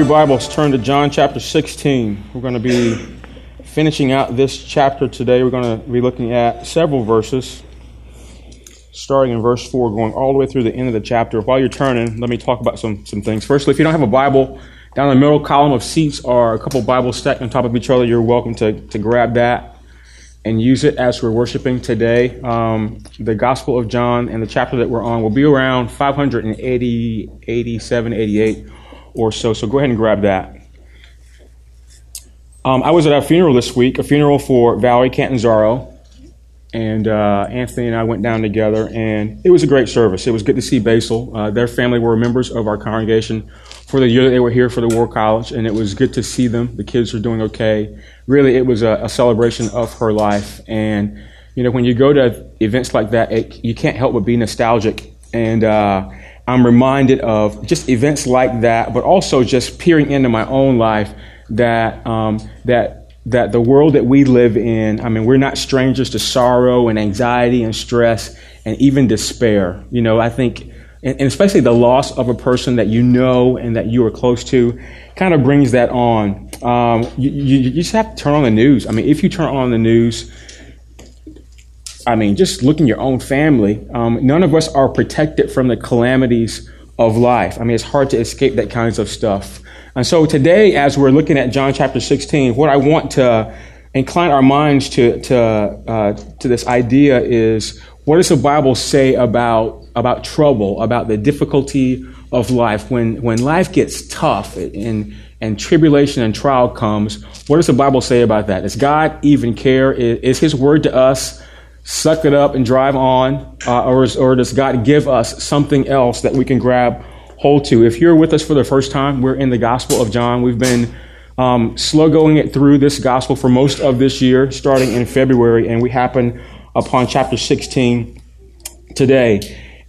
your Bibles, turn to John chapter 16. We're going to be finishing out this chapter today. We're going to be looking at several verses, starting in verse 4, going all the way through the end of the chapter. While you're turning, let me talk about some, some things. Firstly, if you don't have a Bible, down in the middle column of seats are a couple Bibles stacked on top of each other. You're welcome to, to grab that and use it as we're worshiping today. Um, the Gospel of John and the chapter that we're on will be around 580, 87, 88 or so. So go ahead and grab that. Um, I was at a funeral this week, a funeral for Valerie Cantanzaro, and uh, Anthony and I went down together, and it was a great service. It was good to see Basil. Uh, their family were members of our congregation for the year that they were here for the War College, and it was good to see them. The kids are doing okay. Really, it was a, a celebration of her life, and you know when you go to events like that, it, you can't help but be nostalgic and. Uh, I'm reminded of just events like that, but also just peering into my own life that um, that that the world that we live in. I mean, we're not strangers to sorrow and anxiety and stress and even despair. You know, I think, and especially the loss of a person that you know and that you are close to, kind of brings that on. Um, you, you, you just have to turn on the news. I mean, if you turn on the news I mean, just look in your own family. Um, none of us are protected from the calamities of life. I mean, it's hard to escape that kinds of stuff. And so today, as we're looking at John chapter 16, what I want to incline our minds to, to, uh, to this idea is what does the Bible say about, about trouble, about the difficulty of life? When, when life gets tough and, and tribulation and trial comes, what does the Bible say about that? Does God even care? Is, is His word to us suck it up and drive on, uh, or, or does God give us something else that we can grab hold to? If you're with us for the first time, we're in the Gospel of John. We've been um, slow going it through this gospel for most of this year, starting in February, and we happen upon chapter 16 today.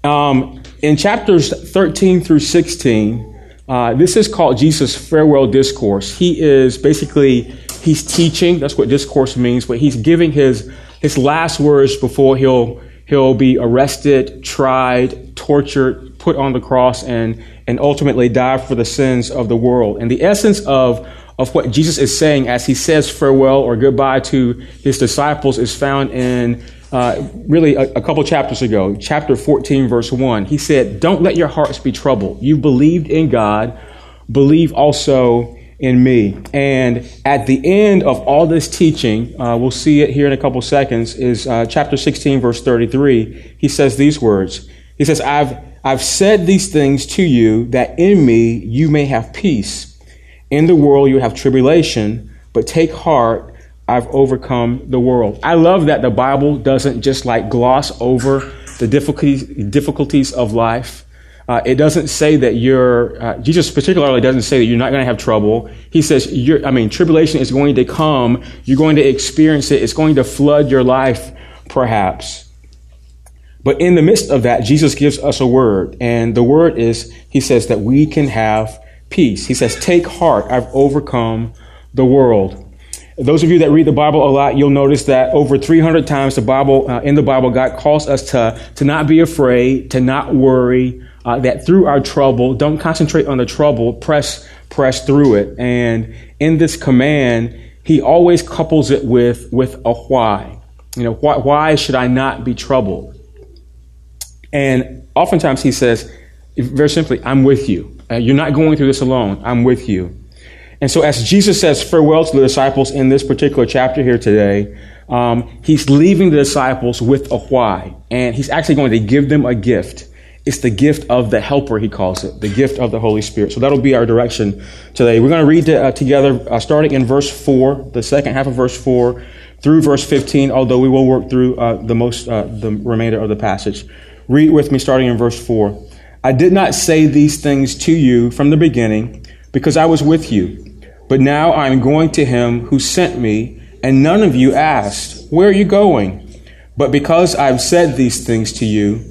Um, in chapters 13 through 16, uh, this is called Jesus' farewell discourse. He is basically he's teaching. That's what discourse means, but he's giving his his last words before he'll he'll be arrested, tried, tortured, put on the cross, and and ultimately die for the sins of the world. And the essence of of what Jesus is saying as he says farewell or goodbye to his disciples is found in uh, really a, a, couple chapters ago, chapter 14, verse 1. He said, Don't let your hearts be troubled. You believed in God, believe also in me. And at the end of all this teaching, uh, we'll see it here in a couple seconds, is uh, chapter 16, verse 33. He says these words. He says, I've, I've said these things to you that in me you may have peace. In the world you have tribulation, but take heart, I've overcome the world. I love that the Bible doesn't just like gloss over the difficulties, difficulties of life. Uh, it doesn't say that you're, uh, Jesus particularly doesn't say that you're not going to have trouble. He says, you're, I mean, tribulation is going to come. You're going to experience it. It's going to flood your life, perhaps. But in the midst of that, Jesus gives us a word. And the word is, he says that we can have peace. He says, take heart. I've overcome the world. Those of you that read the Bible a lot, you'll notice that over 300 times the Bible, uh, in the Bible, God calls us to, to not be afraid, to not worry, uh, that through our trouble, don't concentrate on the trouble, press, press through it. And in this command, he always couples it with, with a why. You know, why, why should I not be troubled? And oftentimes he says, very simply, I'm with you. Uh, you're not going through this alone. I'm with you. And so as Jesus says farewell to the disciples in this particular chapter here today, um, he's leaving the disciples with a why. And he's actually going to give them a gift. It's the gift of the helper, he calls it, the gift of the Holy Spirit. So that'll be our direction today. We're going to read uh, together, uh, starting in verse 4, the second half of verse 4, through verse 15, although we will work through uh, the most, uh, the remainder of the passage. Read with me, starting in verse 4. I did not say these things to you from the beginning because I was with you. But now I am going to him who sent me, and none of you asked, Where are you going? But because I've said these things to you,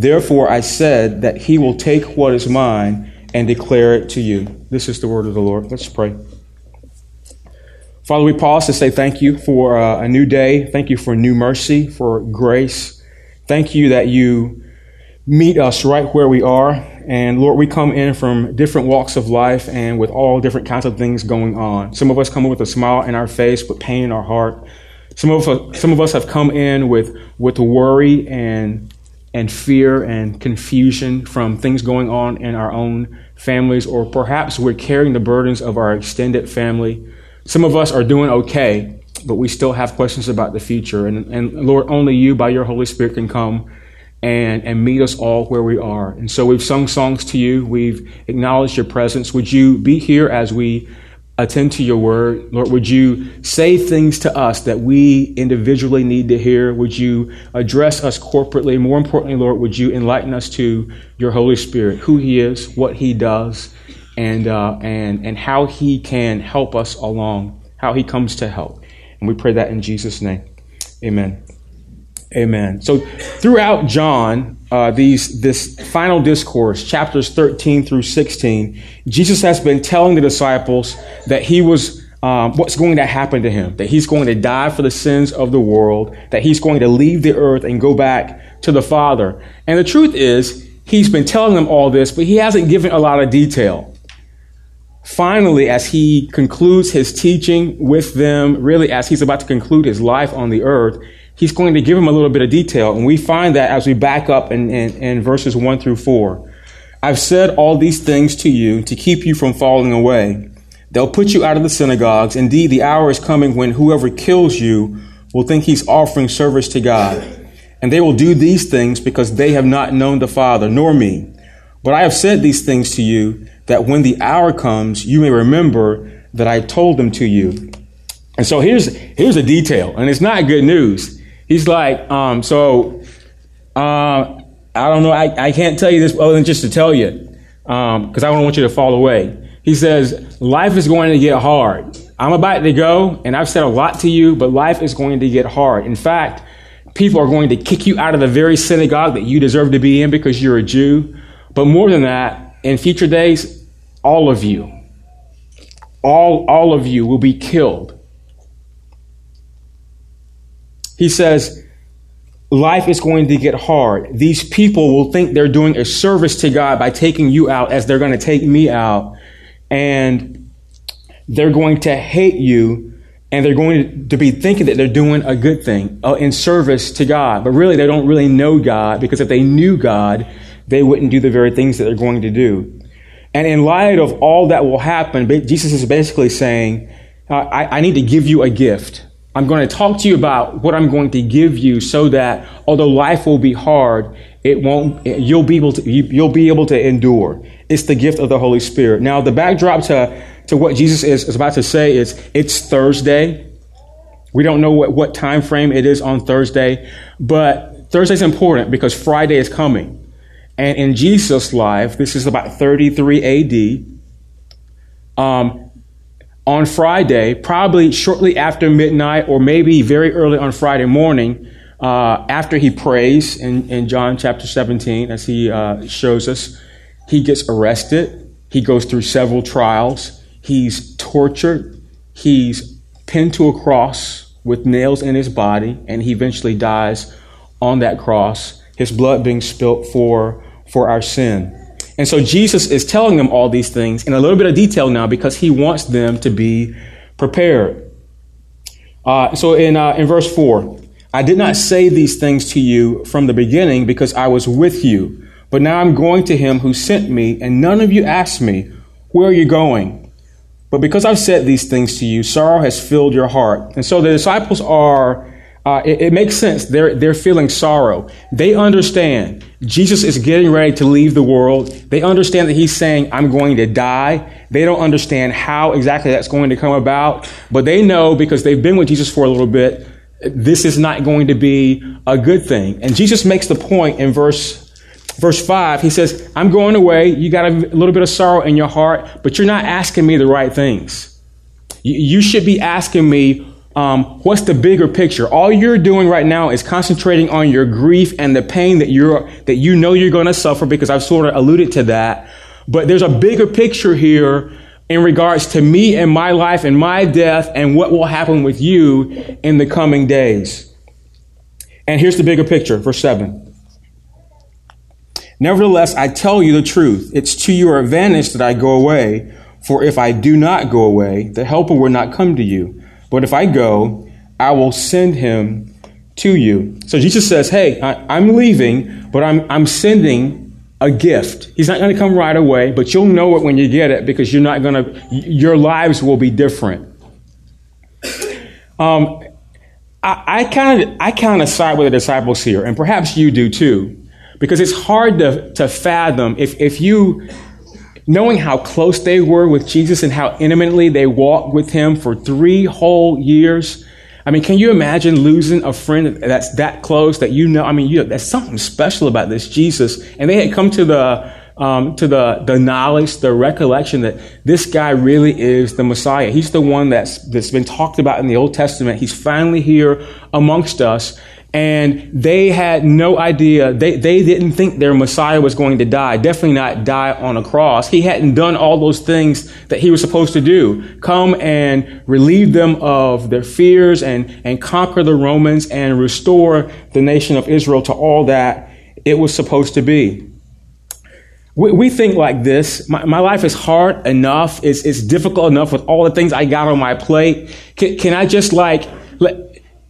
Therefore I said that he will take what is mine and declare it to you. This is the word of the Lord. Let's pray. Father, we pause to say thank you for uh, a new day. Thank you for new mercy, for grace. Thank you that you meet us right where we are. And Lord, we come in from different walks of life and with all different kinds of things going on. Some of us come in with a smile in our face, but pain in our heart. Some of us, some of us have come in with, with worry and, and fear and confusion from things going on in our own families, or perhaps we're carrying the burdens of our extended family. Some of us are doing okay, but we still have questions about the future. And, and Lord, only you by your Holy Spirit can come and, and meet us all where we are. And so we've sung songs to you. We've acknowledged your presence. Would you be here as we attend to your word? Lord, would you say things to us that we individually need to hear? Would you address us corporately? More importantly, Lord, would you enlighten us to your Holy Spirit, who he is, what he does, and, uh, and, and how he can help us along, how he comes to help. And we pray that in Jesus' name. Amen. Amen. So throughout John, uh, these this final discourse, chapters 13 through 16, Jesus has been telling the disciples that he was um, what's going to happen to him, that he's going to die for the sins of the world, that he's going to leave the earth and go back to the Father. And the truth is, he's been telling them all this, but he hasn't given a lot of detail finally, as he concludes his teaching with them, really as he's about to conclude his life on the earth, he's going to give him a little bit of detail. And we find that as we back up in, in, in verses 1 through 4. I've said all these things to you to keep you from falling away. They'll put you out of the synagogues. Indeed, the hour is coming when whoever kills you will think he's offering service to God. And they will do these things because they have not known the Father, nor me. But I have said these things to you that when the hour comes, you may remember that I told them to you. And so here's, here's a detail, and it's not good news. He's like, um, so, uh, I don't know, I, I can't tell you this other than just to tell you, because um, I don't want you to fall away. He says, life is going to get hard. I'm about to go, and I've said a lot to you, but life is going to get hard. In fact, people are going to kick you out of the very synagogue that you deserve to be in because you're a Jew. But more than that, in future days, all of you, all, all of you will be killed. He says, life is going to get hard. These people will think they're doing a service to God by taking you out as they're going to take me out. And they're going to hate you and they're going to be thinking that they're doing a good thing uh, in service to God. But really, they don't really know God because if they knew God, they wouldn't do the very things that they're going to do. And in light of all that will happen, Jesus is basically saying, I, I need to give you a gift. I'm going to talk to you about what I'm going to give you so that although life will be hard, it won't, you'll be able to, you'll be able to endure. It's the gift of the Holy Spirit. Now, the backdrop to, to what Jesus is, is about to say is it's Thursday. We don't know what, what time frame it is on Thursday, but Thursday's important because Friday is coming. And in Jesus' life, this is about 33 AD, um, on Friday, probably shortly after midnight or maybe very early on Friday morning, uh, after he prays in, in John chapter 17, as he uh, shows us, he gets arrested. He goes through several trials. He's tortured. He's pinned to a cross with nails in his body, and he eventually dies on that cross, his blood being spilt for for our sin. And so Jesus is telling them all these things in a little bit of detail now because he wants them to be prepared. Uh, so in, uh, in verse 4, I did not say these things to you from the beginning because I was with you. But now I'm going to him who sent me, and none of you asked me, Where are you going? But because I've said these things to you, sorrow has filled your heart. And so the disciples are, uh, it, it, makes sense. They're, they're feeling sorrow. They understand Jesus is getting ready to leave the world. They understand that he's saying, I'm going to die. They don't understand how exactly that's going to come about, but they know because they've been with Jesus for a little bit, this is not going to be a good thing. And Jesus makes the point in verse verse 5, he says, I'm going away. You got a little bit of sorrow in your heart, but you're not asking me the right things. You, should be asking me, um, what's the bigger picture? All you're doing right now is concentrating on your grief and the pain that you're, that you know you're going to suffer because I've sort of alluded to that. But there's a bigger picture here in regards to me and my life and my death and what will happen with you in the coming days. And here's the bigger picture, verse 7. Nevertheless, I tell you the truth. It's to your advantage that I go away. For if I do not go away, the Helper will not come to you. But if I go, I will send him to you. So Jesus says, Hey, I, am leaving, but I'm, I'm sending a gift. He's not going to come right away, but you'll know it when you get it because you're not going to, your lives will be different. Um, I kind of, I kind of side with the disciples here, and perhaps you do too. Because it's hard to, to fathom if, if you, knowing how close they were with Jesus and how intimately they walked with him for three whole years. I mean, can you imagine losing a friend that's that close that you know? I mean, you there's something special about this Jesus. And they had come to the, um, to the, the knowledge, the recollection that this guy really is the Messiah. He's the one that's, that's been talked about in the Old Testament. He's finally here amongst us and they had no idea. They, they didn't think their Messiah was going to die. Definitely not die on a cross. He hadn't done all those things that he was supposed to do. Come and relieve them of their fears and, and conquer the Romans and restore the nation of Israel to all that it was supposed to be. We, we think like this. My, my life is hard enough. It's, it's difficult enough with all the things I got on my plate. Can, can I just like,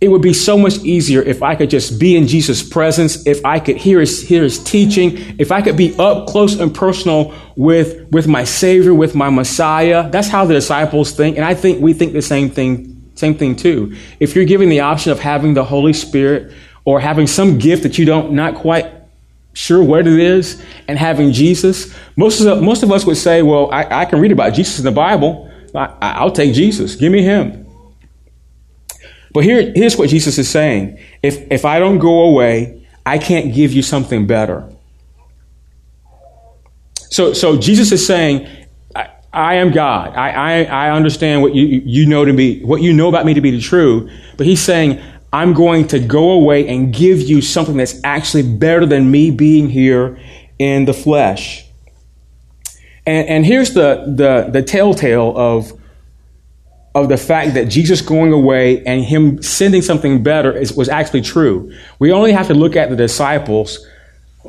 it would be so much easier if I could just be in Jesus' presence, if I could hear his, hear his teaching, if I could be up close and personal with, with my Savior, with my Messiah. That's how the disciples think. And I think we think the same thing, same thing too. If you're given the option of having the Holy Spirit or having some gift that you don't, not quite sure what it is, and having Jesus, most of, most of us would say, well, I, I can read about Jesus in the Bible. I, I'll take Jesus. Give me him. But here, here's what Jesus is saying. If, if I don't go away, I can't give you something better. So, so Jesus is saying, I, am God. I, I, I understand what you, you know to be, what you know about me to be the true. But he's saying, I'm going to go away and give you something that's actually better than me being here in the flesh. And, and here's the, the, the telltale of of the fact that Jesus going away and him sending something better is, was actually true. We only have to look at the disciples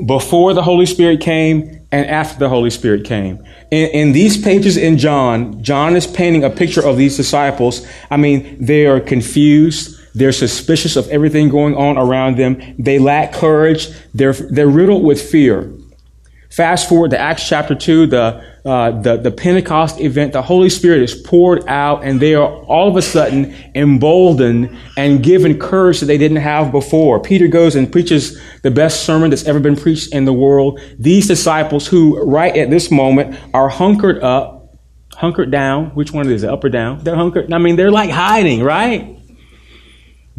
before the Holy Spirit came and after the Holy Spirit came. In, in, these pages in John, John is painting a picture of these disciples. I mean, they are confused. They're suspicious of everything going on around them. They lack courage. They're, they're riddled with fear. Fast forward to Acts chapter 2, the, uh, the, the Pentecost event, the Holy Spirit is poured out, and they are all of a sudden emboldened and given courage that they didn't have before. Peter goes and preaches the best sermon that's ever been preached in the world. These disciples, who right at this moment are hunkered up, hunkered down, which one is it, up or down? They're hunkered, I mean, they're like hiding, right?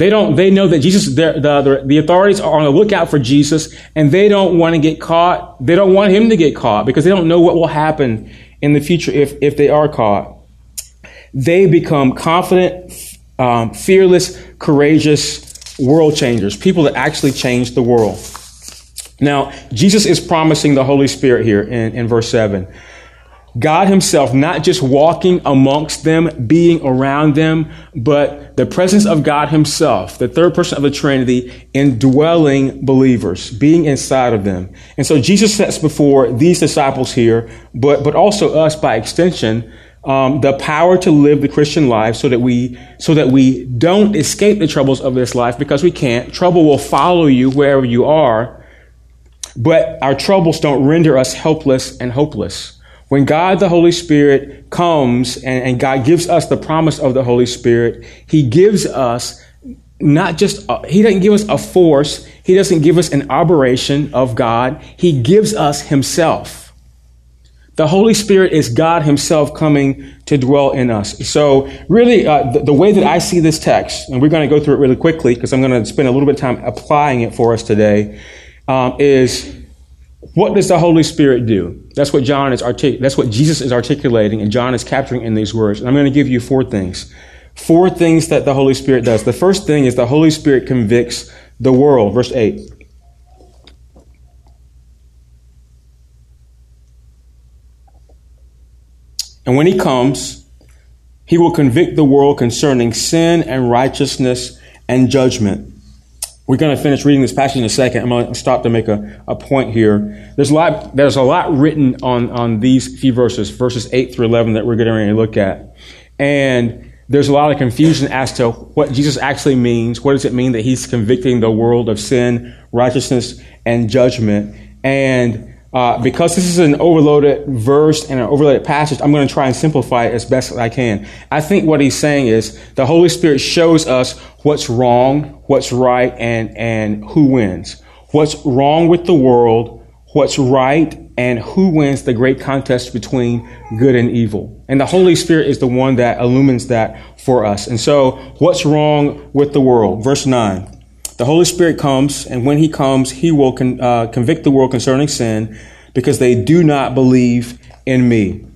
They don't. They know that Jesus. The, the the authorities are on the lookout for Jesus, and they don't want to get caught. They don't want him to get caught because they don't know what will happen in the future if if they are caught. They become confident, um, fearless, courageous world changers. People that actually change the world. Now, Jesus is promising the Holy Spirit here in, in verse seven. God Himself not just walking amongst them, being around them, but the presence of God Himself, the third person of the Trinity, indwelling believers, being inside of them. And so Jesus sets before these disciples here, but, but also us by extension, um, the power to live the Christian life so that we so that we don't escape the troubles of this life because we can't. Trouble will follow you wherever you are, but our troubles don't render us helpless and hopeless. When God the Holy Spirit comes and, and God gives us the promise of the Holy Spirit, He gives us not just, a, He doesn't give us a force, He doesn't give us an operation of God, He gives us Himself. The Holy Spirit is God Himself coming to dwell in us. So, really, uh, the, the, way that I see this text, and we're going to go through it really quickly because I'm going to spend a little bit of time applying it for us today, um, is what does the Holy Spirit do? That's what John is artic- That's what Jesus is articulating, and John is capturing in these words. And I'm going to give you four things. Four things that the Holy Spirit does. The first thing is the Holy Spirit convicts the world. Verse 8. And when he comes, he will convict the world concerning sin and righteousness and judgment. We're going to finish reading this passage in a second. I'm going to stop to make a, a point here. There's a lot, there's a lot written on, on these few verses, verses 8 through 11 that we're ready to look at. And there's a lot of confusion as to what Jesus actually means. What does it mean that he's convicting the world of sin, righteousness, and judgment? And uh, because this is an overloaded verse and an overloaded passage, I'm going to try and simplify it as best as I can. I think what he's saying is the Holy Spirit shows us what's wrong, what's right, and, and who wins. What's wrong with the world, what's right, and who wins the great contest between good and evil. And the Holy Spirit is the one that illumines that for us. And so, what's wrong with the world? Verse 9. The Holy Spirit comes, and when He comes, He will con- uh, convict the world concerning sin because they do not believe in me.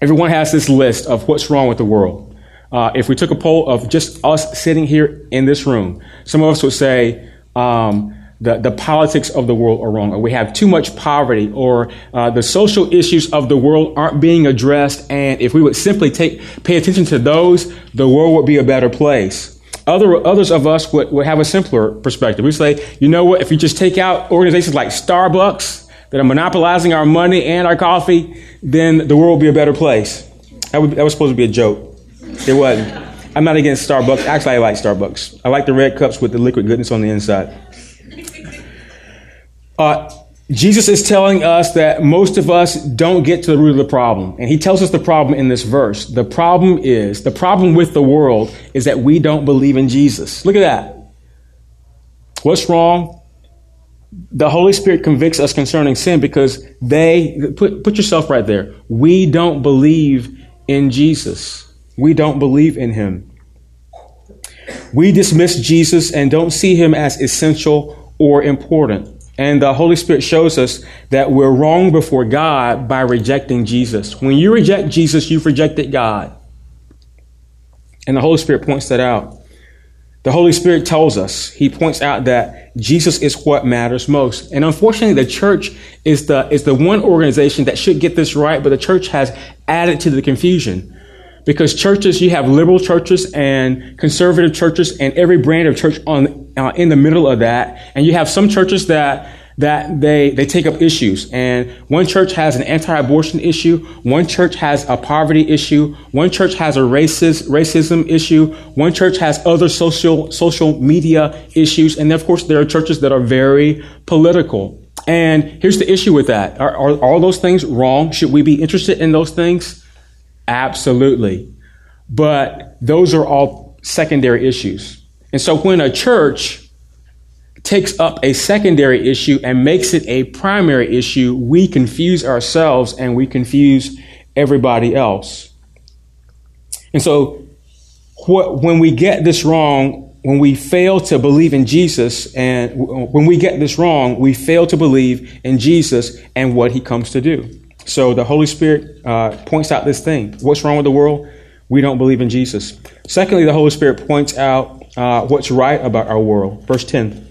Everyone has this list of what's wrong with the world. Uh, if we took a poll of just us sitting here in this room, some of us would say, um, the, the politics of the world are wrong, or we have too much poverty, or uh, the social issues of the world aren't being addressed. And if we would simply take pay attention to those, the world would be a better place. Other, others of us would, would have a simpler perspective. We say, you know what, if you just take out organizations like Starbucks that are monopolizing our money and our coffee, then the world will be a better place. That, would, that was supposed to be a joke. It wasn't. I'm not against Starbucks. Actually, I like Starbucks. I like the red cups with the liquid goodness on the inside. Uh, Jesus is telling us that most of us don't get to the root of the problem. And he tells us the problem in this verse. The problem is, the problem with the world is that we don't believe in Jesus. Look at that. What's wrong? The Holy Spirit convicts us concerning sin because they, put, put yourself right there. We don't believe in Jesus. We don't believe in him. We dismiss Jesus and don't see him as essential or important. And the Holy Spirit shows us that we're wrong before God by rejecting Jesus. When you reject Jesus, you've rejected God. And the Holy Spirit points that out. The Holy Spirit tells us, He points out that Jesus is what matters most. And unfortunately, the church is the, is the one organization that should get this right, but the church has added to the confusion. Because churches, you have liberal churches and conservative churches and every brand of church on, uh, in the middle of that. And you have some churches that, that they, they take up issues. And one church has an anti-abortion issue. One church has a poverty issue. One church has a racist, racism issue. One church has other social, social media issues. And of course, there are churches that are very political. And here's the issue with that. Are, are all those things wrong? Should we be interested in those things? Absolutely. But those are all secondary issues. And so when a church takes up a secondary issue and makes it a primary issue, we confuse ourselves and we confuse everybody else. And so what, when we get this wrong, when we fail to believe in Jesus and when we get this wrong, we fail to believe in Jesus and what he comes to do. So the Holy Spirit uh, points out this thing. What's wrong with the world? We don't believe in Jesus. Secondly, the Holy Spirit points out uh, what's right about our world. Verse 10.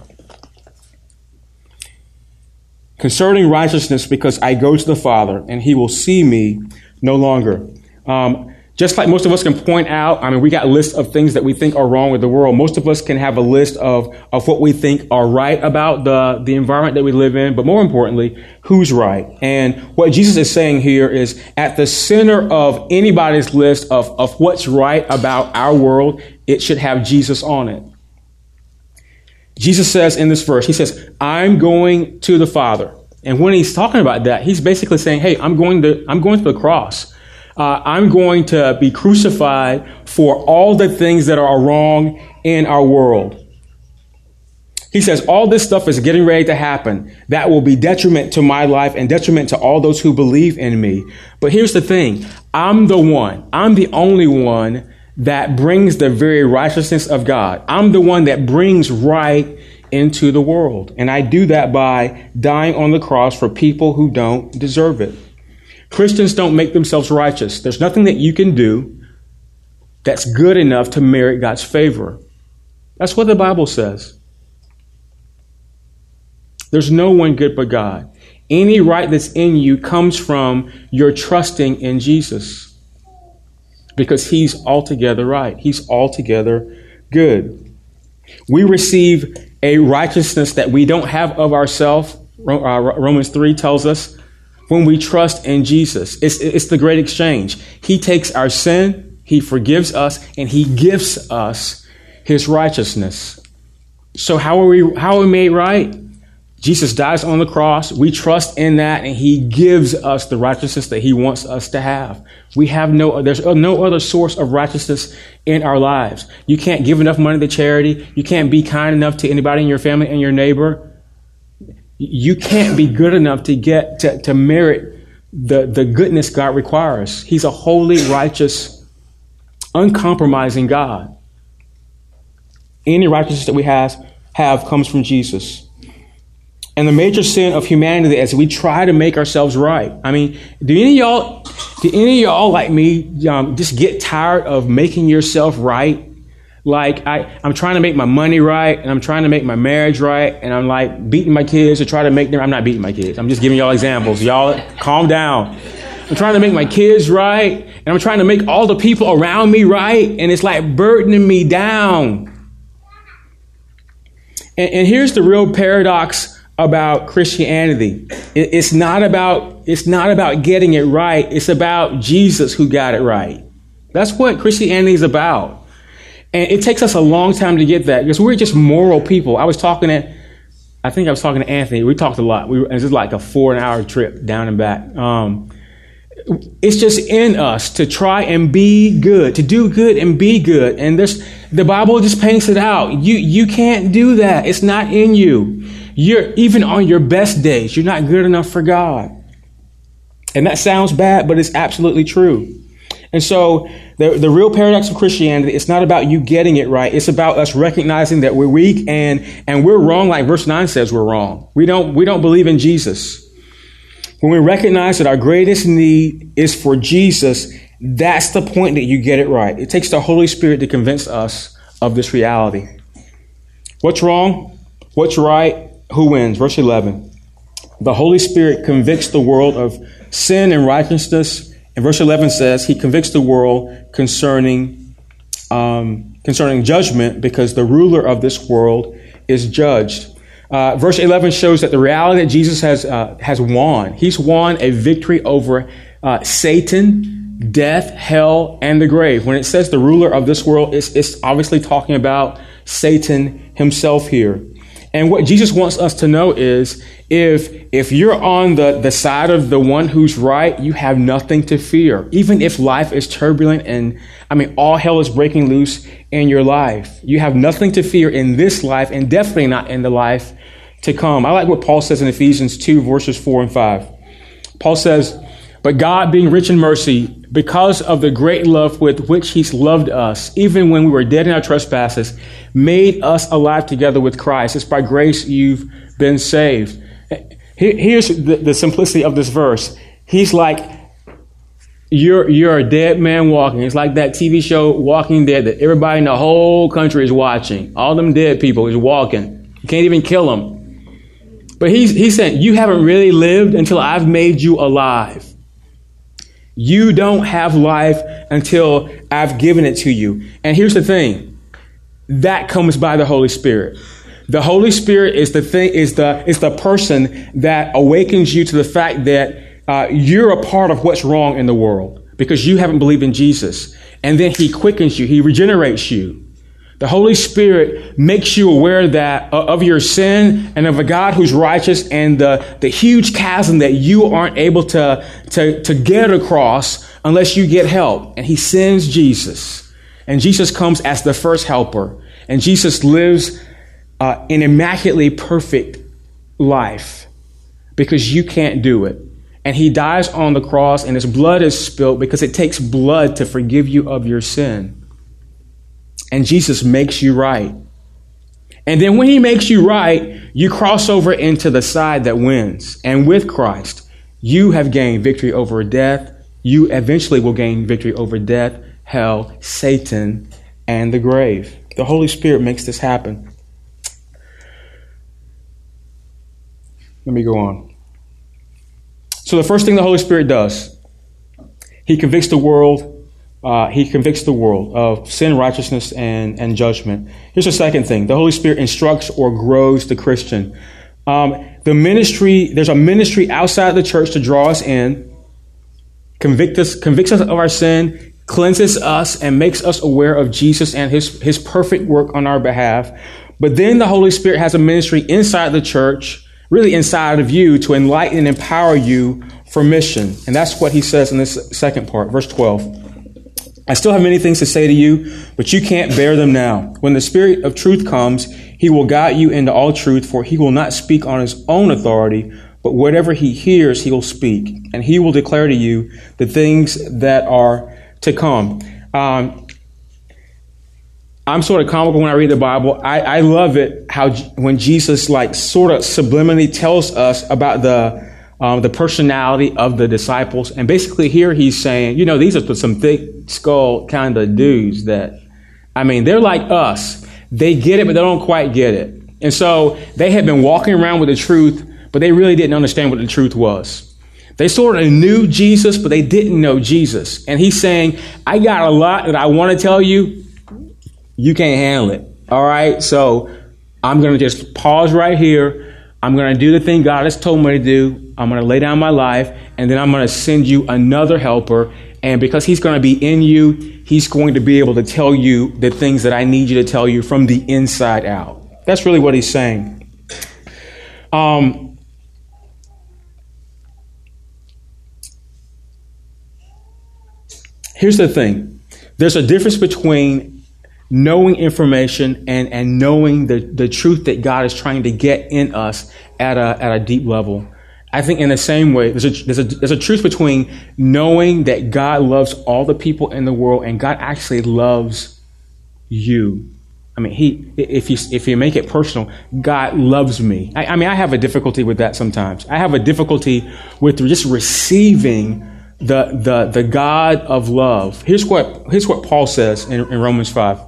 Concerning righteousness, because I go to the Father, and he will see me no longer. Um, just like most of us can point out, I mean, we got lists of things that we think are wrong with the world. Most of us can have a list of, of what we think are right about the, the environment that we live in, but more importantly, who's right. And what Jesus is saying here is at the center of anybody's list of, of what's right about our world, it should have Jesus on it. Jesus says in this verse, He says, I'm going to the Father. And when he's talking about that, he's basically saying, "Hey, I'm going to I'm going to the cross. Uh, I'm going to be crucified for all the things that are wrong in our world." He says, all this stuff is getting ready to happen. That will be detriment to my life and detriment to all those who believe in me. But here's the thing. I'm the one. I'm the only one that brings the very righteousness of God. I'm the one that brings right into the world. And I do that by dying on the cross for people who don't deserve it. Christians don't make themselves righteous. There's nothing that you can do that's good enough to merit God's favor. That's what the Bible says. There's no one good but God. Any right that's in you comes from your trusting in Jesus because he's altogether right. He's altogether good. We receive a righteousness that we don't have of ourselves. Uh, Romans 3 tells us when we trust in Jesus. It's, it's the great exchange. He takes our sin, He forgives us, and He gives us His righteousness. So how are we, how are we made right? Jesus dies on the cross. We trust in that and he gives us the righteousness that he wants us to have. We have no, there's no other source of righteousness in our lives. You can't give enough money to charity. You can't be kind enough to anybody in your family and your neighbor. You can't be good enough to get, to, to merit the, the goodness God requires. He's a holy, righteous, uncompromising God. Any righteousness that we have, have comes from Jesus. And the major sin of humanity is we try to make ourselves right. I mean, do any of y'all, do any y'all like me um, just get tired of making yourself right? Like I, I'm trying to make my money right, and I'm trying to make my marriage right, and I'm like beating my kids to try to make them. I'm not beating my kids. I'm just giving y'all examples. Y'all, calm down. I'm trying to make my kids right, and I'm trying to make all the people around me right, and it's like burdening me down. And, and here's the real paradox about Christianity. It's not about, it's not about getting it right. It's about Jesus who got it right. That's what Christianity is about. And it takes us a long time to get that because we're just moral people. I was talking to, I think I was talking to Anthony. We talked a lot. We it was like a four hour trip down and back. Um, it's just in us to try and be good, to do good and be good. And this, the Bible just paints it out. You, you can't do that. It's not in you. You're even on your best days, you're not good enough for God. And that sounds bad, but it's absolutely true. And so the, the real paradox of Christianity, it's not about you getting it right. It's about us recognizing that we're weak and, and we're wrong, like verse 9 says we're wrong. We don't, we don't believe in Jesus. When we recognize that our greatest need is for Jesus, that's the point that you get it right. It takes the Holy Spirit to convince us of this reality. What's wrong? What's right? who wins? Verse 11. The Holy Spirit convicts the world of sin and righteousness. And verse 11 says, He convicts the world concerning, um, concerning judgment because the ruler of this world is judged. Uh, verse 11 shows that the reality that Jesus has, uh, has won. He's won a victory over uh, Satan, death, hell, and the grave. When it says the ruler of this world, it's, it's obviously talking about Satan himself here. And what Jesus wants us to know is if, if you're on the, the side of the one who's right, you have nothing to fear. Even if life is turbulent and, I mean, all hell is breaking loose in your life. You have nothing to fear in this life and definitely not in the life to come. I like what Paul says in Ephesians 2 verses 4 and 5. Paul says, but God, being rich in mercy, because of the great love with which He's loved us, even when we were dead in our trespasses, made us alive together with Christ. It's by grace you've been saved. Here's the, the simplicity of this verse. He's like, you're, you're a dead man walking. It's like that TV show Walking Dead that everybody in the whole country is watching. All them dead people is walking. You can't even kill them. But he's, he's saying, you haven't really lived until I've made you alive. You don't have life until I've given it to you. And here's the thing. That comes by the Holy Spirit. The Holy Spirit is the thing, is the, is the person that awakens you to the fact that uh, you're a part of what's wrong in the world because you haven't believed in Jesus. And then he quickens you. He regenerates you The Holy Spirit makes you aware that uh, of your sin and of a God who's righteous and the, the huge chasm that you aren't able to, to, to get across unless you get help. And he sends Jesus. And Jesus comes as the first helper. And Jesus lives uh, an immaculately perfect life because you can't do it. And he dies on the cross and his blood is spilt because it takes blood to forgive you of your sin and Jesus makes you right. And then when he makes you right, you cross over into the side that wins. And with Christ, you have gained victory over death. You eventually will gain victory over death, hell, Satan, and the grave. The Holy Spirit makes this happen. Let me go on. So, the first thing the Holy Spirit does, he convicts the world uh, he convicts the world of sin, righteousness, and, and judgment. Here's the second thing the Holy Spirit instructs or grows the Christian. Um, the ministry, there's a ministry outside the church to draw us in, convict us, convicts us of our sin, cleanses us, and makes us aware of Jesus and his, his perfect work on our behalf. But then the Holy Spirit has a ministry inside the church, really inside of you, to enlighten and empower you for mission. And that's what he says in this second part, verse 12. I still have many things to say to you, but you can't bear them now. When the Spirit of truth comes, he will guide you into all truth, for he will not speak on his own authority, but whatever he hears, he will speak, and he will declare to you the things that are to come. Um, I'm sort of comical when I read the Bible. I, I love it how when Jesus like sort of subliminally tells us about the um, the personality of the disciples. And basically, here he's saying, you know, these are some thick skull kind of dudes that, I mean, they're like us. They get it, but they don't quite get it. And so they had been walking around with the truth, but they really didn't understand what the truth was. They sort of knew Jesus, but they didn't know Jesus. And he's saying, I got a lot that I want to tell you. You can't handle it. All right. So I'm going to just pause right here. I'm going to do the thing God has told me to do. I'm going to lay down my life, and then I'm going to send you another helper. And because he's going to be in you, he's going to be able to tell you the things that I need you to tell you from the inside out. That's really what he's saying. Um, here's the thing there's a difference between knowing information and, and knowing the, the truth that God is trying to get in us at a, at a deep level. I think in the same way, there's a, there's, a, there's a truth between knowing that God loves all the people in the world and God actually loves you. I mean, he, if you, if you make it personal, God loves me. I, I mean, I have a difficulty with that sometimes. I have a difficulty with just receiving the, the, the God of love. Here's what, here's what Paul says in, in Romans 5.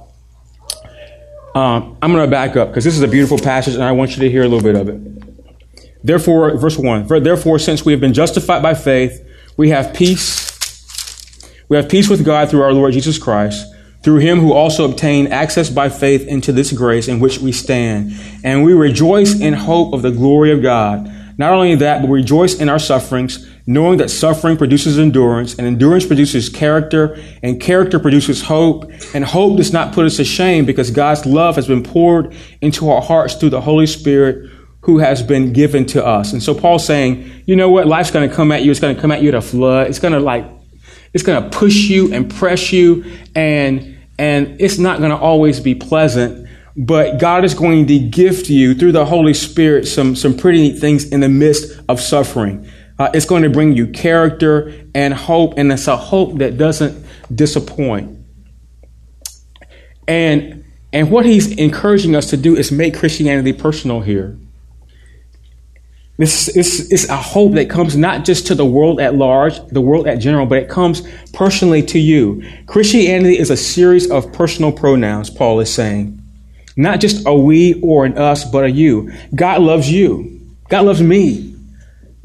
Um, I'm going to back up because this is a beautiful passage and I want you to hear a little bit of it. Therefore, verse 1 Therefore, since we have been justified by faith, we have peace. We have peace with God through our Lord Jesus Christ, through him who also obtained access by faith into this grace in which we stand. And we rejoice in hope of the glory of God. Not only that, but we rejoice in our sufferings, knowing that suffering produces endurance, and endurance produces character, and character produces hope, and hope does not put us to shame because God's love has been poured into our hearts through the Holy Spirit who has been given to us. And so Paul's saying, you know what? Life's going to come at you. It's going to come at you at a flood. It's going to like, it's going to push you and press you and, and it's not going to always be pleasant. But God is going to gift you through the Holy Spirit some, some pretty neat things in the midst of suffering. Uh, it's going to bring you character and hope, and it's a hope that doesn't disappoint. And and what he's encouraging us to do is make Christianity personal here. This is, is a hope that comes not just to the world at large, the world at general, but it comes personally to you. Christianity is a series of personal pronouns, Paul is saying. Not just a we or an us, but a you. God loves you. God loves me.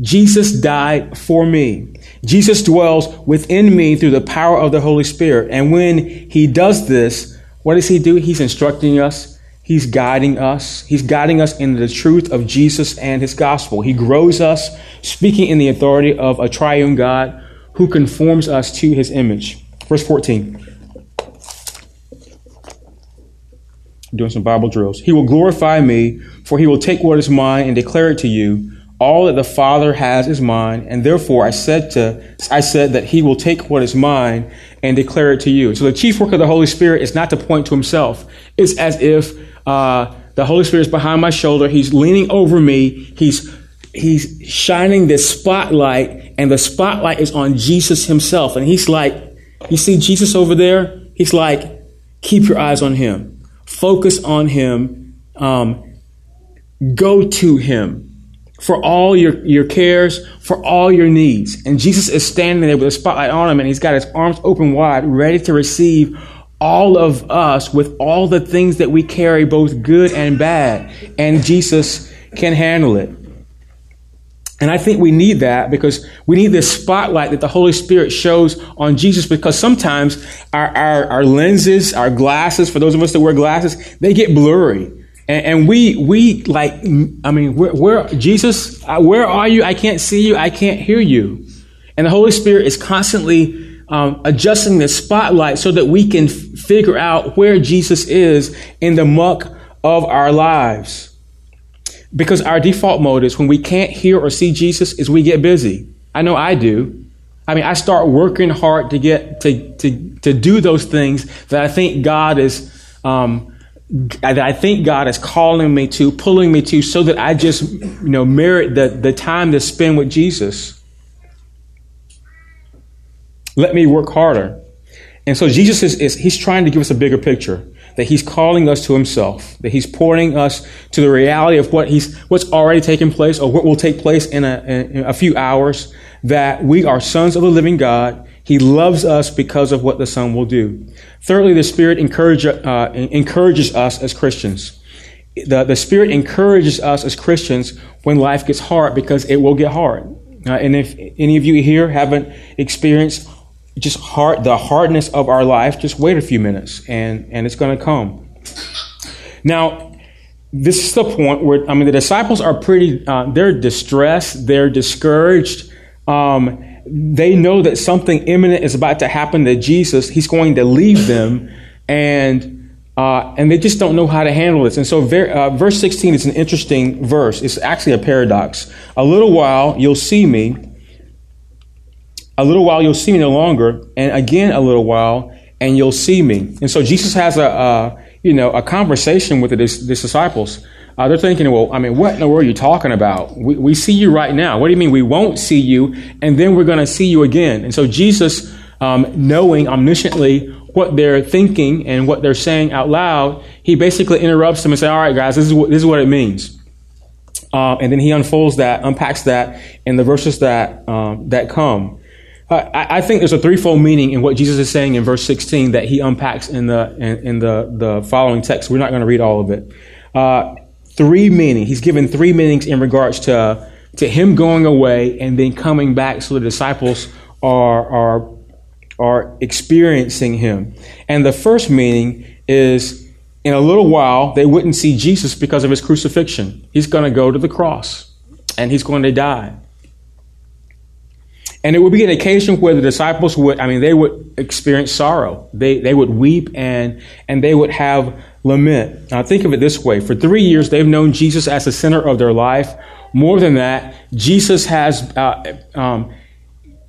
Jesus died for me. Jesus dwells within me through the power of the Holy Spirit. And when he does this, what does he do? He's instructing us He's guiding us. He's guiding us in the truth of Jesus and his gospel. He grows us, speaking in the authority of a triune God who conforms us to his image. Verse 14. doing some Bible drills. He will glorify me, for he will take what is mine and declare it to you. All that the Father has is mine, and therefore I said to I said that he will take what is mine and declare it to you. So the chief work of the Holy Spirit is not to point to himself. It's as if uh, the Holy Spirit is behind my shoulder. He's leaning over me. He's he's shining this spotlight, and the spotlight is on Jesus himself. And he's like, you see Jesus over there? He's like, keep your eyes on him. Focus on him. Um, go to him for all your, your cares, for all your needs. And Jesus is standing there with a spotlight on him, and he's got his arms open wide, ready to receive all of us with all the things that we carry, both good and bad. And Jesus can handle it. And I think we need that because we need this spotlight that the Holy Spirit shows on Jesus because sometimes our, our, our lenses, our glasses, for those of us that wear glasses, they get blurry. And, and we, we like, I mean, where, where, Jesus, uh, where are you? I can't see you. I can't hear you. And the Holy Spirit is constantly um, adjusting the spotlight so that we can f- figure out where Jesus is in the muck of our lives. Because our default mode is when we can't hear or see Jesus is we get busy. I know I do. I mean, I start working hard to get to to to do those things that I think God is um, that I think God is calling me to, pulling me to, so that I just, you know, merit the, the time to spend with Jesus. Let me work harder. And so Jesus is, is he's trying to give us a bigger picture, that he's calling us to himself, that he's pointing us to the reality of what he's, what's already taken place or what will take place in a, in a few hours, that we are sons of the living God he loves us because of what the Son will do. Thirdly, the Spirit encourage, uh, encourages us as Christians. The, the Spirit encourages us as Christians when life gets hard because it will get hard. Uh, and if any of you here haven't experienced just hard, the hardness of our life, just wait a few minutes and, and it's going to come. Now, this is the point where, I mean, the disciples are pretty, uh, they're distressed, they're discouraged. Um, they know that something imminent is about to happen to Jesus. He's going to leave them, and uh, and they just don't know how to handle this. And so, ver- uh, verse 16 is an interesting verse. It's actually a paradox. A little while you'll see me. A little while you'll see me no longer, and again a little while, and you'll see me. And so Jesus has a, a you know a conversation with the, the disciples. Uh, they're thinking, well, I mean, what in the world are you talking about? We, we see you right now. What do you mean we won't see you and then we're going to see you again? And so Jesus, um, knowing omnisciently what they're thinking and what they're saying out loud, he basically interrupts them and says, all right, guys, this is what, this is what it means. Uh, and then he unfolds that, unpacks that in the verses that, um, that come. Uh, I, I, think there's a threefold meaning in what Jesus is saying in verse 16 that he unpacks in the, in, in the, the following text. We're not going to read all of it. Uh, three meanings. He's given three meanings in regards to, to him going away and then coming back so the disciples are, are, are experiencing him. And the first meaning is in a little while, they wouldn't see Jesus because of his crucifixion. He's going to go to the cross and he's going to die. And it would be an occasion where the disciples would, I mean, they would experience sorrow. They, they would weep and, and they would have lament. Now, think of it this way. For three years, they've known Jesus as the center of their life. More than that, Jesus has, uh, um,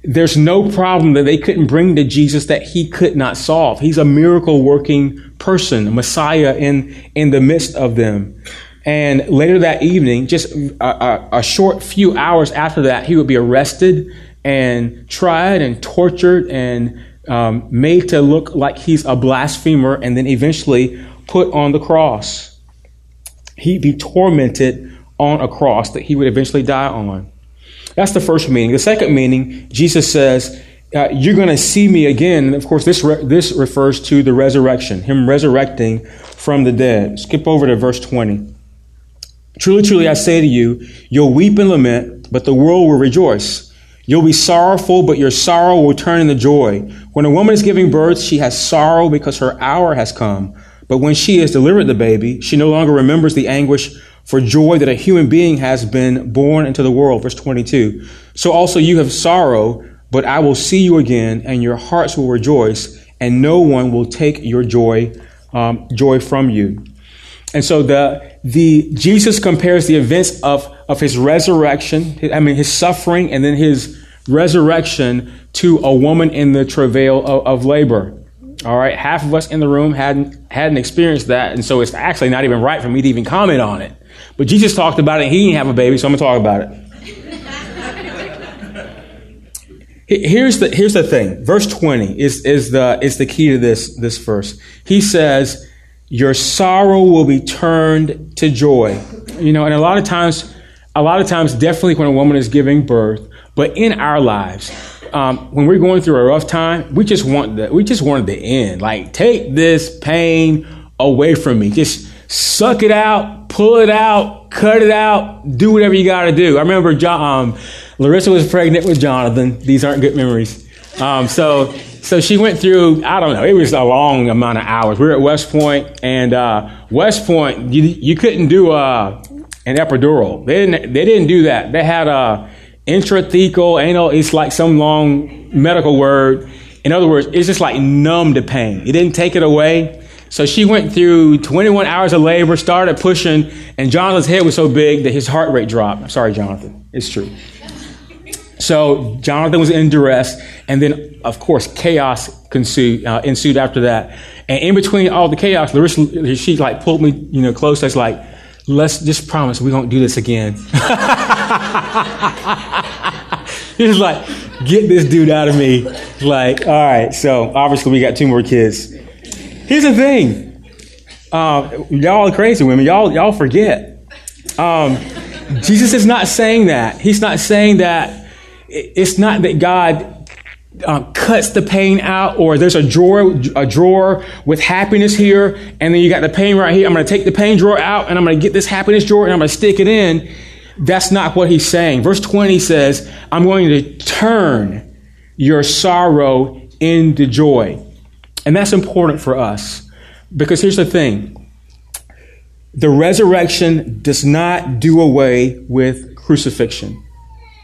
there's no problem that they couldn't bring to Jesus that he could not solve. He's a miracle working person, Messiah in, in the midst of them. And later that evening, just a, a, a short few hours after that, he would be arrested and tried and tortured and um, made to look like he's a blasphemer and then eventually put on the cross. He'd be tormented on a cross that he would eventually die on. That's the first meaning. The second meaning, Jesus says, uh, You're going to see me again. And of course, this, re- this refers to the resurrection, him resurrecting from the dead. Skip over to verse 20. Truly, truly, I say to you, you'll weep and lament, but the world will rejoice. You'll be sorrowful, but your sorrow will turn into joy. When a woman is giving birth, she has sorrow because her hour has come. But when she has delivered the baby, she no longer remembers the anguish for joy that a human being has been born into the world. Verse 22. So also you have sorrow, but I will see you again, and your hearts will rejoice, and no one will take your joy, um, joy from you. And so the, the, Jesus compares the events of, of his resurrection, I mean, his suffering and then his resurrection to a woman in the travail of, of labor. All right. Half of us in the room hadn't, hadn't experienced that. And so it's actually not even right for me to even comment on it. But Jesus talked about it. He didn't have a baby, so I'm to talk about it. Here's the, here's the thing. Verse 20 is, is, the, is the key to this, this verse. He says, Your sorrow will be turned to joy. You know, and a lot of times, a lot of times, definitely when a woman is giving birth, but in our lives, um, when we're going through a rough time, we just want the, we just wanted the end. Like, take this pain away from me. Just suck it out, pull it out, cut it out, do whatever you got to do. I remember John, um, Larissa was pregnant with Jonathan. These aren't good memories. Um, so, so she went through, I don't know, it was a long amount of hours. We were at West Point, and uh, West Point, you, you couldn't do uh, an epidural. They didn't, they didn't do that. They had a intrathecal, anal, it's like some long medical word. In other words, it's just like numb to pain. It didn't take it away. So she went through 21 hours of labor, started pushing, and Jonathan's head was so big that his heart rate dropped. I'm sorry, Jonathan. It's true. So Jonathan was in duress, and then, of course, chaos ensued, uh, ensued after that. And in between all the chaos, Larissa, she like pulled me, you know, close. That's like, let's just promise we won't do this again. He's like, get this dude out of me. Like, all right. So obviously we got two more kids. Here's the thing, uh, y'all crazy women. Y'all, y'all forget. Um, Jesus is not saying that. He's not saying that it's not that God uh, cuts the pain out or there's a drawer, a drawer with happiness here, and then you got the pain right here. I'm going to take the pain drawer out and I'm going to get this happiness drawer and I'm going to stick it in. That's not what he's saying. Verse 20 says, I'm going to turn your sorrow into joy. And that's important for us because here's the thing. The resurrection does not do away with crucifixion.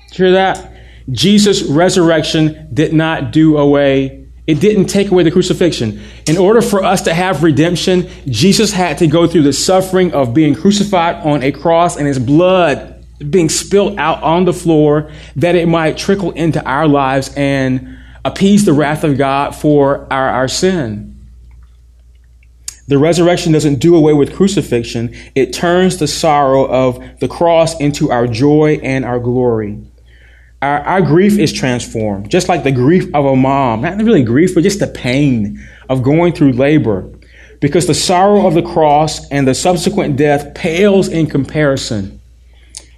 Did you hear that? Jesus' resurrection did not do away, it didn't take away the crucifixion. In order for us to have redemption, Jesus had to go through the suffering of being crucified on a cross and his blood being spilled out on the floor that it might trickle into our lives and appease the wrath of God for our, our sin. The resurrection doesn't do away with crucifixion. It turns the sorrow of the cross into our joy and our glory our, our grief is transformed, just like the grief of a mom. Not really grief, but just the pain of going through labor. Because the sorrow of the cross and the subsequent death pales in comparison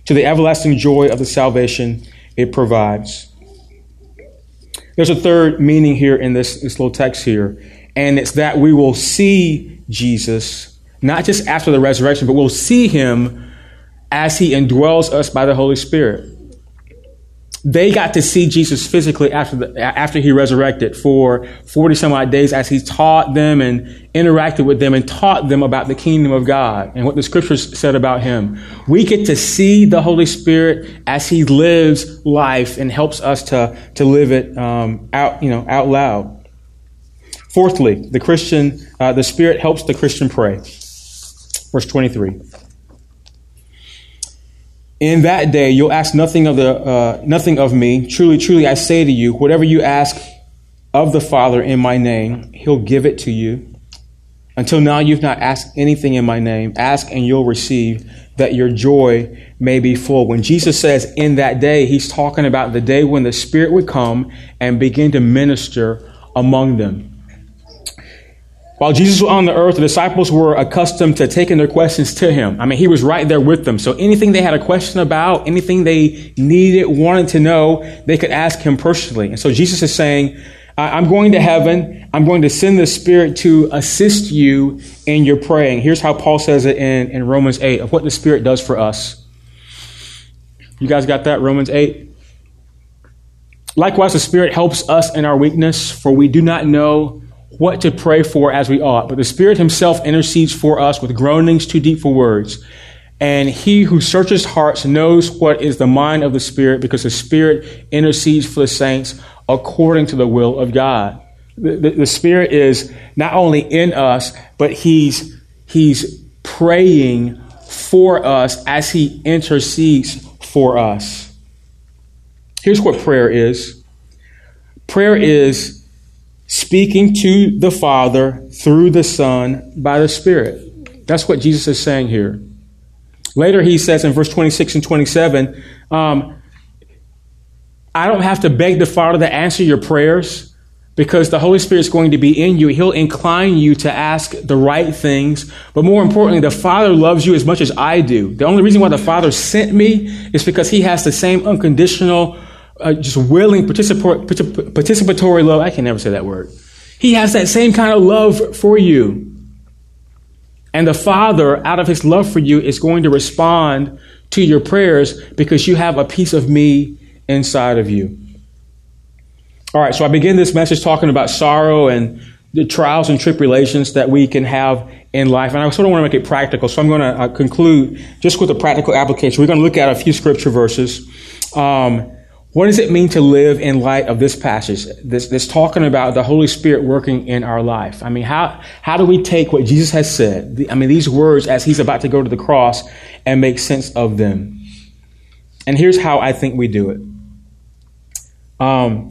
to the everlasting joy of the salvation it provides. There's a third meaning here in this, this little text here, and it's that we will see Jesus, not just after the resurrection, but we'll see him as he indwells us by the Holy Spirit they got to see Jesus physically after the, after he resurrected for 40 some odd days as he taught them and interacted with them and taught them about the kingdom of God and what the scriptures said about him. We get to see the Holy Spirit as he lives life and helps us to, to live it um, out, you know, out loud. Fourthly, the Christian, uh, the Spirit helps the Christian pray. Verse 23. In that day, you'll ask nothing of the uh, nothing of me. Truly, truly, I say to you, whatever you ask of the Father in my name, He'll give it to you. Until now, you've not asked anything in my name. Ask and you'll receive, that your joy may be full. When Jesus says in that day, He's talking about the day when the Spirit would come and begin to minister among them. While Jesus was on the earth, the disciples were accustomed to taking their questions to him. I mean, he was right there with them. So anything they had a question about, anything they needed, wanted to know, they could ask him personally. And so Jesus is saying, I'm going to heaven. I'm going to send the Spirit to assist you in your praying. Here's how Paul says it in, in Romans 8 of what the Spirit does for us. You guys got that? Romans 8? Likewise, the Spirit helps us in our weakness, for we do not know what to pray for as we ought, but the Spirit Himself intercedes for us with groanings too deep for words. And He who searches hearts knows what is the mind of the Spirit, because the Spirit intercedes for the saints according to the will of God. The, the, the Spirit is not only in us, but He's He's praying for us as he intercedes for us. Here's what prayer is prayer is speaking to the Father through the Son by the Spirit. That's what Jesus is saying here. Later, he says in verse 26 and 27, um, I don't have to beg the Father to answer your prayers because the Holy Spirit is going to be in you. He'll incline you to ask the right things. But more importantly, the Father loves you as much as I do. The only reason why the Father sent me is because He has the same unconditional, uh, just willing, participatory, participatory love. I can never say that word. He has that same kind of love for you. And the Father, out of His love for you, is going to respond to your prayers because you have a piece of me inside of you. All right, so I begin this message talking about sorrow and the trials and tribulations that we can have in life. And I sort of want to make it practical. So I'm going to uh, conclude just with a practical application. We're going to look at a few scripture verses. Um, what does it mean to live in light of this passage? This, this talking about the Holy Spirit working in our life. I mean, how, how do we take what Jesus has said? The, I mean, these words as he's about to go to the cross and make sense of them. And here's how I think we do it. Um,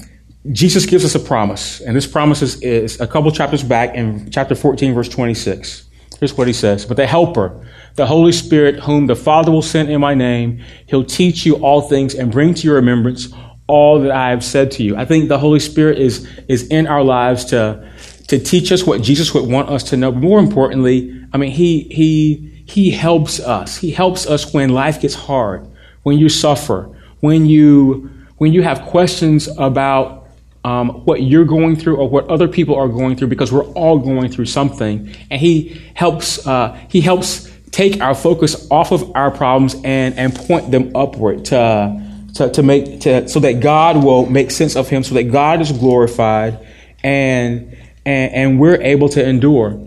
Jesus gives us a promise, and this promise is, is a couple chapters back in chapter 14, verse 26. Here's what he says But the Helper, the Holy Spirit, whom the Father will send in my name, he'll teach you all things and bring to your remembrance all that I have said to you. I think the Holy Spirit is, is in our lives to, to teach us what Jesus would want us to know. But more importantly, I mean, he, he, he helps us. He helps us when life gets hard, when you suffer, when you, when you have questions about um, what you're going through or what other people are going through because we're all going through something. And he helps uh, he helps take our focus off of our problems and and point them upward to to, to make to so that God will make sense of him so that God is glorified and and, and we're able to endure.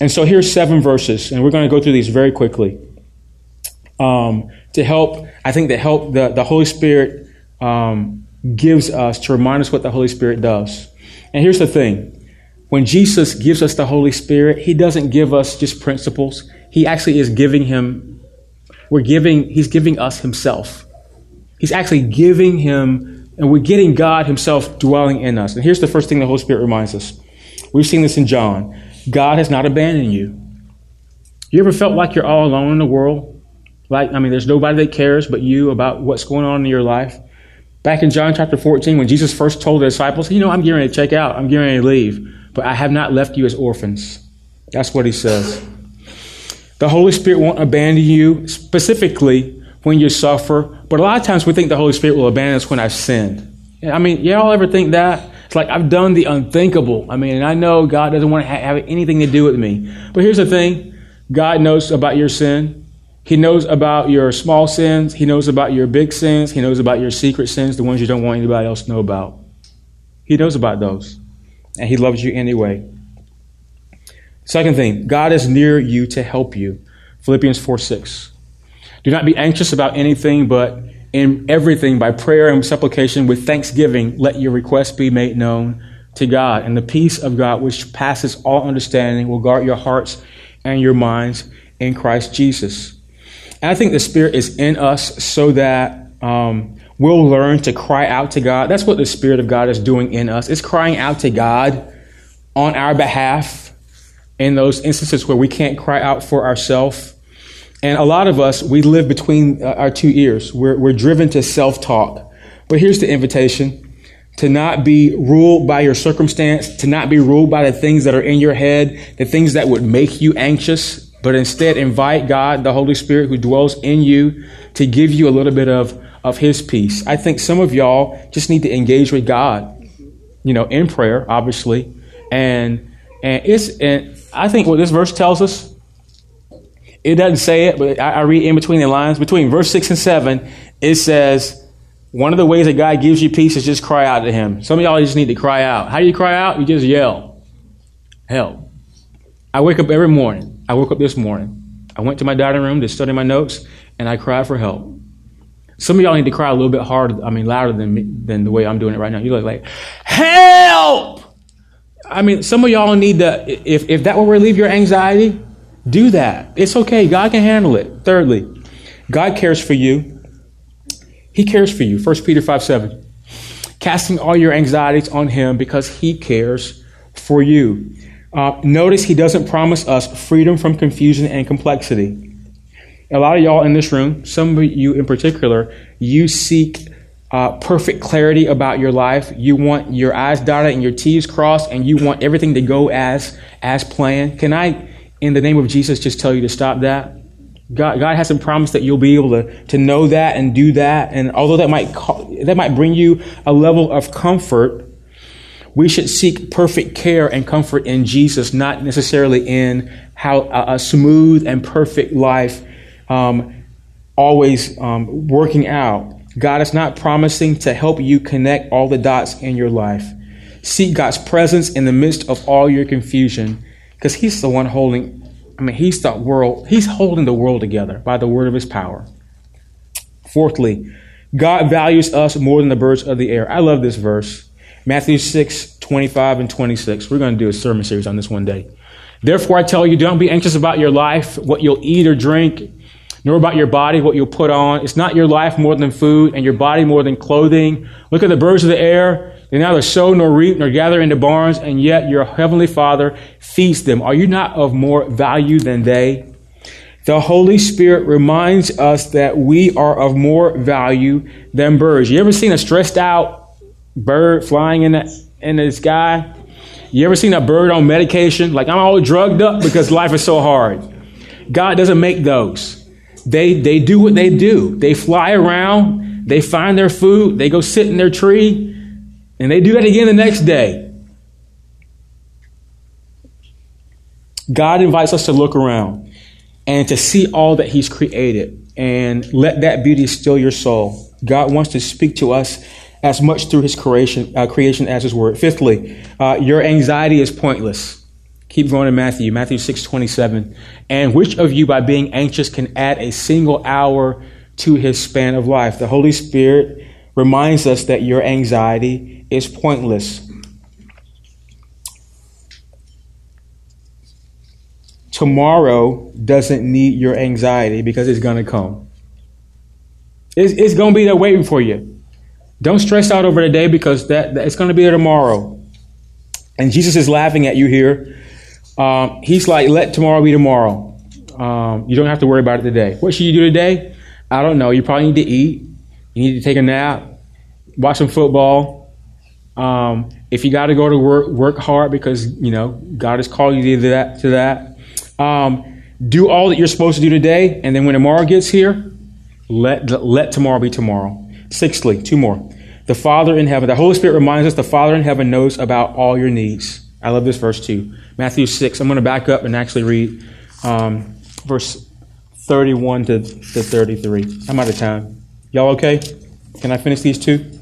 And so here's seven verses and we're going to go through these very quickly. Um, to help I think that help the, the Holy Spirit um, gives us to remind us what the Holy Spirit does. And here's the thing when Jesus gives us the Holy Spirit, He doesn't give us just principles. He actually is giving Him, we're giving, He's giving us Himself. He's actually giving Him, and we're getting God Himself dwelling in us. And here's the first thing the Holy Spirit reminds us. We've seen this in John. God has not abandoned you. You ever felt like you're all alone in the world? Like, I mean, there's nobody that cares but you about what's going on in your life? Back in John chapter 14, when Jesus first told the disciples, you know, I'm getting ready to check out, I'm getting ready to leave, but I have not left you as orphans. That's what he says. The Holy Spirit won't abandon you specifically when you suffer, but a lot of times we think the Holy Spirit will abandon us when I've sinned. I mean, y'all ever think that? It's like I've done the unthinkable. I mean, and I know God doesn't want to have anything to do with me. But here's the thing God knows about your sin. He knows about your small sins. He knows about your big sins. He knows about your secret sins, the ones you don't want anybody else to know about. He knows about those. And He loves you anyway. Second thing, God is near you to help you. Philippians 4 6. Do not be anxious about anything, but in everything, by prayer and supplication, with thanksgiving, let your requests be made known to God. And the peace of God, which passes all understanding, will guard your hearts and your minds in Christ Jesus. And I think the Spirit is in us so that um, we'll learn to cry out to God. That's what the Spirit of God is doing in us. It's crying out to God on our behalf in those instances where we can't cry out for ourselves. And a lot of us, we live between uh, our two ears. We're, we're driven to self talk. But here's the invitation to not be ruled by your circumstance, to not be ruled by the things that are in your head, the things that would make you anxious, but instead invite God, the Holy Spirit who dwells in you, to give you a little bit of, of His peace. I think some of y'all just need to engage with God, you know, in prayer, obviously. And, and it's, and I think what this verse tells us, it doesn't say it, but I, I read in between the lines. Between verse 6 and 7, it says, one of the ways that God gives you peace is just cry out to Him. Some of y'all just need to cry out. How do you cry out? You just yell. Help. I wake up every morning I woke up this morning. I went to my dining room to study my notes, and I cried for help. Some of y'all need to cry a little bit harder, I mean, louder than me, than the way I'm doing it right now. You look like, help! I mean, some of y'all need to, if, if that will relieve your anxiety, Do that. It's okay. God can handle it. Thirdly, God cares for you. He cares for you. 1 Peter 5 7. Casting all your anxieties on Him because He cares for you. Uh, notice He doesn't promise us freedom from confusion and complexity. A lot of y'all in this room, some of you in particular, you seek uh, perfect clarity about your life. You want your I's dotted and your T's crossed, and you want everything to go as as planned. Can I, in the name of Jesus, just tell you to stop that? God, God hasn't promised that you'll be able to, to know that and do that. And although that might call, that might bring you a level of comfort, we should seek perfect care and comfort in Jesus, not necessarily in how a, a smooth and perfect life um, always um, working out. God is not promising to help you connect all the dots in your life. Seek God's presence in the midst of all your confusion because He's the one holding, I mean, He's the world, He's holding the world together by the word of His power. Fourthly, God values us more than the birds of the air. I love this verse. Matthew 6, 25 and 26. We're going to do a sermon series on this one day. Therefore, I tell you, don't be anxious about your life, what you'll eat or drink nor about your body what you'll put on. It's not your life more than food, and your body more than clothing. Look at the birds of the air. They neither sow nor reap nor gather into barns, and yet your heavenly Father feeds them. Are you not of more value than they? The Holy Spirit reminds us that we are of more value than birds. You ever seen a stressed out bird flying in the, in the sky? You ever seen a bird on medication? Like, I'm all drugged up because life is so hard. God doesn't make those. They, they do what they do. They fly around, they find their food, they go sit in their tree, and they do that again the next day. God invites us to look around and to see all that He's created and let that beauty still your soul. God wants to speak to us as much through His creation, uh, creation as His Word. Fifthly, uh, your anxiety is pointless. Keep going to Matthew, Matthew 6 27. And which of you, by being anxious, can add a single hour to his span of life? The Holy Spirit reminds us that your anxiety is pointless. Tomorrow doesn't need your anxiety because it's going to come. It's, it's going to be there waiting for you. Don't stress out over the day because that, that it's going to be there tomorrow. And Jesus is laughing at you here um, he's like, let tomorrow be tomorrow. Um, you don't have to worry about it today. What should you do today? I don't know. You probably need to eat. You need to take a nap, watch some football. Um, if you got to go to work, work hard because you know God has called you to that. To that, um, do all that you're supposed to do today, and then when tomorrow gets here, let let tomorrow be tomorrow. Sixthly, two more. The Father in heaven, the Holy Spirit reminds us the Father in heaven knows about all your needs. I love this verse too. Matthew 6. I'm going to back up and actually read um, verse 31 to, to 33. I'm out of time. Y'all okay? Can I finish these two?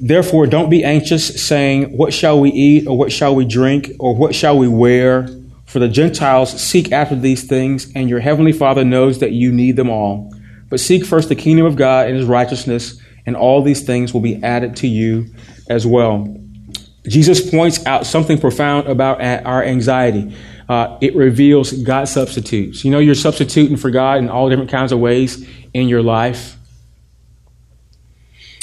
Therefore, don't be anxious, saying, What shall we eat, or what shall we drink, or what shall we wear? For the Gentiles seek after these things, and your heavenly Father knows that you need them all. But seek first the kingdom of God and his righteousness, and all these things will be added to you as well. Jesus points out something profound about our anxiety. Uh, it reveals God substitutes. You know, you're substituting for God in all different kinds of ways in your life.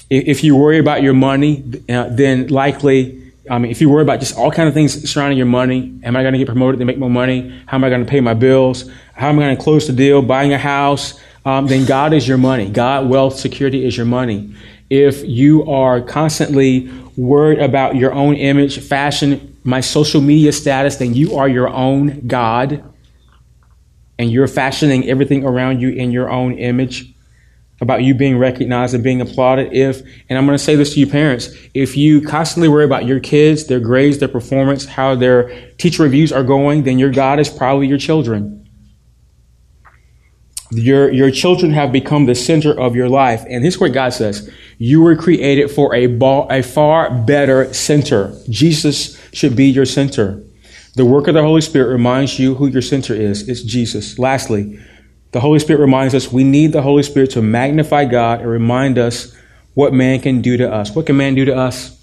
If you worry about your money, uh, then likely, I mean, if you worry about just all kinds of things surrounding your money, am I going to get promoted to make more money? How am I going to pay my bills? How am I going to close the deal? Buying a house? Um, then God is your money. God, wealth, security is your money. If you are constantly worried about your own image, fashion, my social media status, then you are your own God. And you're fashioning everything around you in your own image about you being recognized and being applauded. If, and I'm going to say this to you parents, if you constantly worry about your kids, their grades, their performance, how their teacher reviews are going, then your God is probably your children. Your, your children have become the center of your life. And here's what God says. You were created for a, ball, a far better center. Jesus should be your center. The work of the Holy Spirit reminds you who your center is. It's Jesus. Lastly, the Holy Spirit reminds us we need the Holy Spirit to magnify God and remind us what man can do to us. What can man do to us?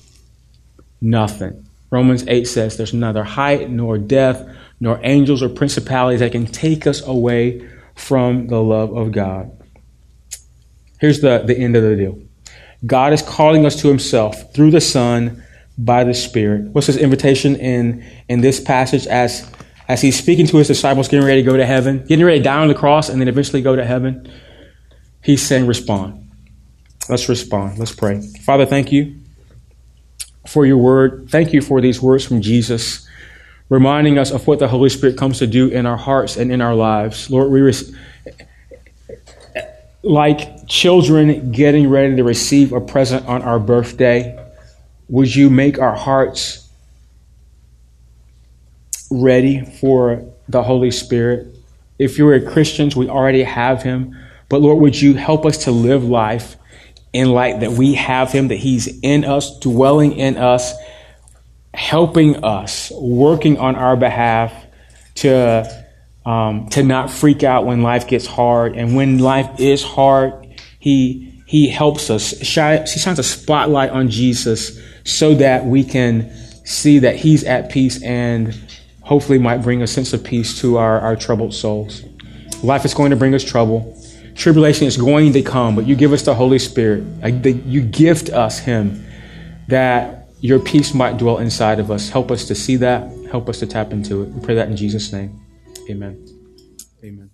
Nothing. Romans 8 says there's neither height nor depth nor angels or principalities that can take us away from the love of God. Here's the, the end of the deal God is calling us to himself through the Son by the Spirit. What's his invitation in, in this passage as, as he's speaking to his disciples, getting ready to go to heaven, getting ready to die on the cross and then eventually go to heaven? He's saying, respond. Let's respond. Let's pray. Father, thank you for your word. Thank you for these words from Jesus, reminding us of what the Holy Spirit comes to do in our hearts and in our lives. Lord, we, like children getting ready to receive a present on our birthday, would you make our hearts ready for the Holy Spirit? If you're a Christians, we already have Him. But Lord, would you help us to live life in light that we have Him, that He's in us, dwelling in us, helping us, working on our behalf to um, to not freak out when life gets hard. And when life is hard, He He helps us. He shines a spotlight on Jesus so that we can see that He's at peace and hopefully might bring a sense of peace to our, our troubled souls. Life is going to bring us trouble. Tribulation is going to come, but you give us the Holy Spirit. You gift us Him that your peace might dwell inside of us. Help us to see that. Help us to tap into it. We pray that in Jesus' name. Amen. Amen.